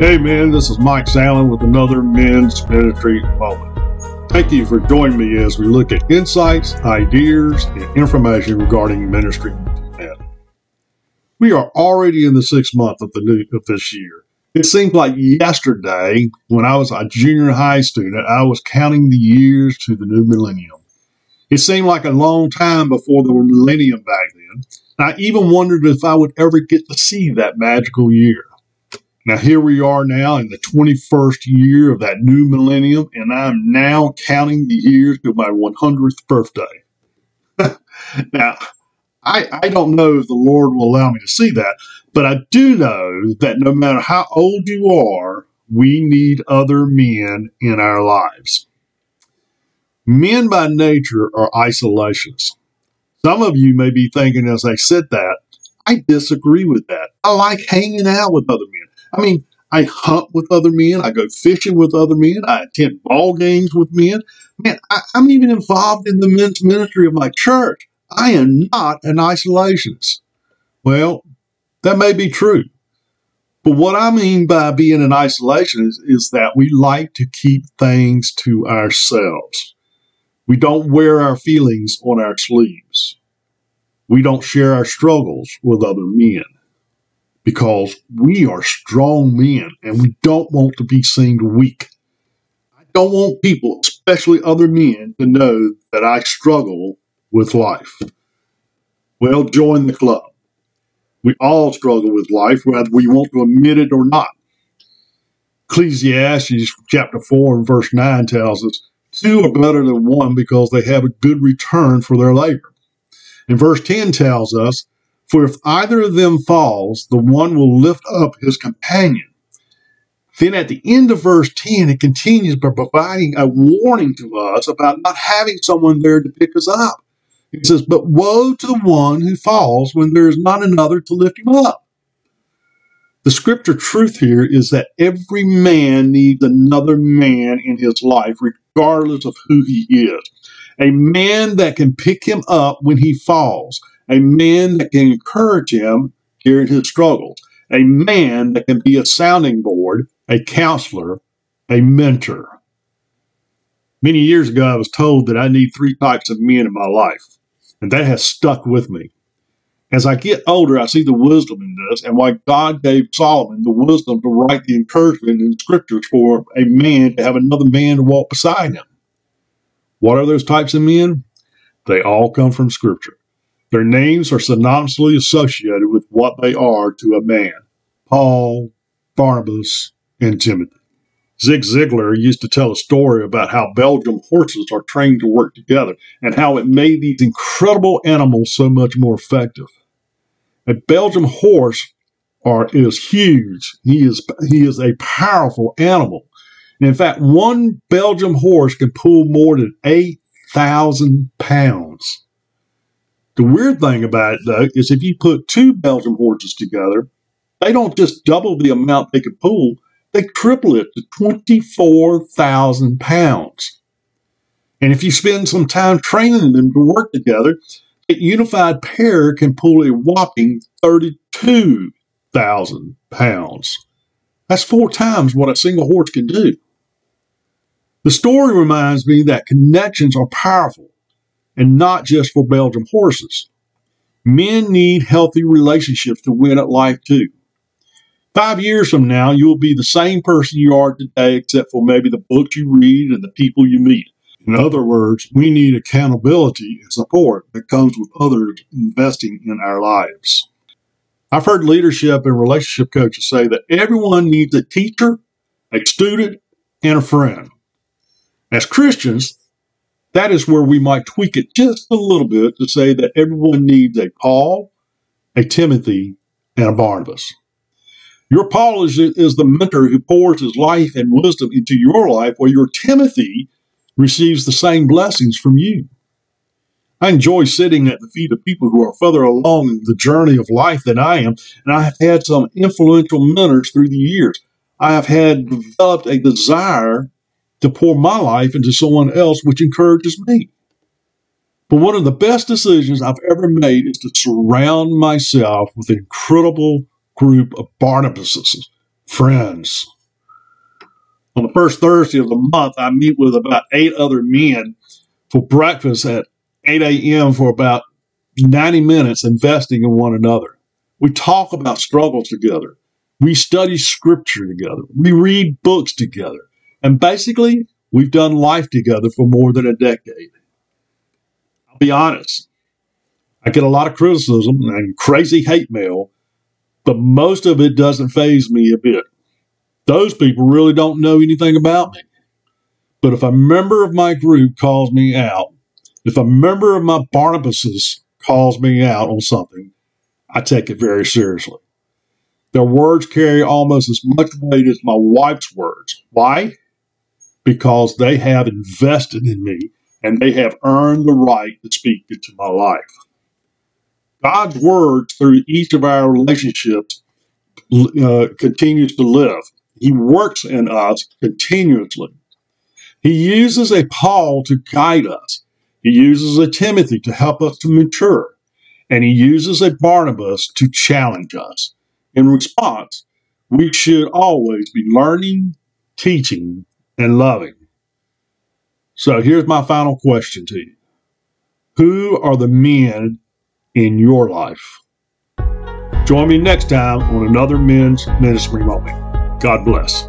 Hey man, this is Mike Sallin with another Men's Ministry Moment. Thank you for joining me as we look at insights, ideas, and information regarding ministry. We are already in the sixth month of the new of this year. It seems like yesterday, when I was a junior high student, I was counting the years to the new millennium. It seemed like a long time before the millennium back then. I even wondered if I would ever get to see that magical year. Now, here we are now in the 21st year of that new millennium, and I'm now counting the years to my 100th birthday. now, I, I don't know if the Lord will allow me to see that, but I do know that no matter how old you are, we need other men in our lives. Men by nature are isolationists. Some of you may be thinking as I said that, I disagree with that. I like hanging out with other men. I mean, I hunt with other men. I go fishing with other men. I attend ball games with men. Man, I, am even involved in the men's ministry of my church. I am not an isolationist. Well, that may be true. But what I mean by being an isolationist is that we like to keep things to ourselves. We don't wear our feelings on our sleeves. We don't share our struggles with other men because we are strong men and we don't want to be seen weak. I don't want people, especially other men, to know that I struggle with life. Well, join the club. We all struggle with life, whether we want to admit it or not. Ecclesiastes chapter 4 and verse 9 tells us, Two are better than one because they have a good return for their labor. And verse 10 tells us, for if either of them falls, the one will lift up his companion. Then at the end of verse 10, it continues by providing a warning to us about not having someone there to pick us up. It says, But woe to the one who falls when there is not another to lift him up. The scripture truth here is that every man needs another man in his life, regardless of who he is. A man that can pick him up when he falls a man that can encourage him during his struggles, a man that can be a sounding board, a counselor, a mentor. Many years ago, I was told that I need three types of men in my life, and that has stuck with me. As I get older, I see the wisdom in this and why God gave Solomon the wisdom to write the encouragement in scriptures for a man to have another man to walk beside him. What are those types of men? They all come from scripture. Their names are synonymously associated with what they are to a man Paul, Barnabas, and Timothy. Zig Ziglar used to tell a story about how Belgian horses are trained to work together and how it made these incredible animals so much more effective. A Belgian horse are, is huge. He is, he is a powerful animal. In fact, one Belgian horse can pull more than 8,000 pounds. The weird thing about it, though, is if you put two Belgian horses together, they don't just double the amount they can pull, they triple it to 24,000 pounds. And if you spend some time training them to work together, a unified pair can pull a whopping 32,000 pounds. That's four times what a single horse can do. The story reminds me that connections are powerful and not just for Belgian horses. Men need healthy relationships to win at life too. Five years from now, you will be the same person you are today, except for maybe the books you read and the people you meet. In other words, we need accountability and support that comes with others investing in our lives. I've heard leadership and relationship coaches say that everyone needs a teacher, a student, and a friend. As Christians, that is where we might tweak it just a little bit to say that everyone needs a Paul, a Timothy, and a Barnabas. Your Paul is, is the mentor who pours his life and wisdom into your life, while your Timothy receives the same blessings from you. I enjoy sitting at the feet of people who are further along the journey of life than I am, and I have had some influential mentors through the years. I have had developed a desire to pour my life into someone else, which encourages me. But one of the best decisions I've ever made is to surround myself with an incredible group of Barnabases, friends. On the first Thursday of the month, I meet with about eight other men for breakfast at 8 a.m. for about 90 minutes, investing in one another. We talk about struggles together. We study scripture together. We read books together. And basically, we've done life together for more than a decade. I'll be honest, I get a lot of criticism and crazy hate mail, but most of it doesn't faze me a bit. Those people really don't know anything about me. But if a member of my group calls me out, if a member of my Barnabases calls me out on something, I take it very seriously. Their words carry almost as much weight as my wife's words. Why? Because they have invested in me and they have earned the right to speak into my life. God's word through each of our relationships uh, continues to live. He works in us continuously. He uses a Paul to guide us. He uses a Timothy to help us to mature. And he uses a Barnabas to challenge us. In response, we should always be learning, teaching, and loving. So here's my final question to you Who are the men in your life? Join me next time on another Men's Ministry Moment. God bless.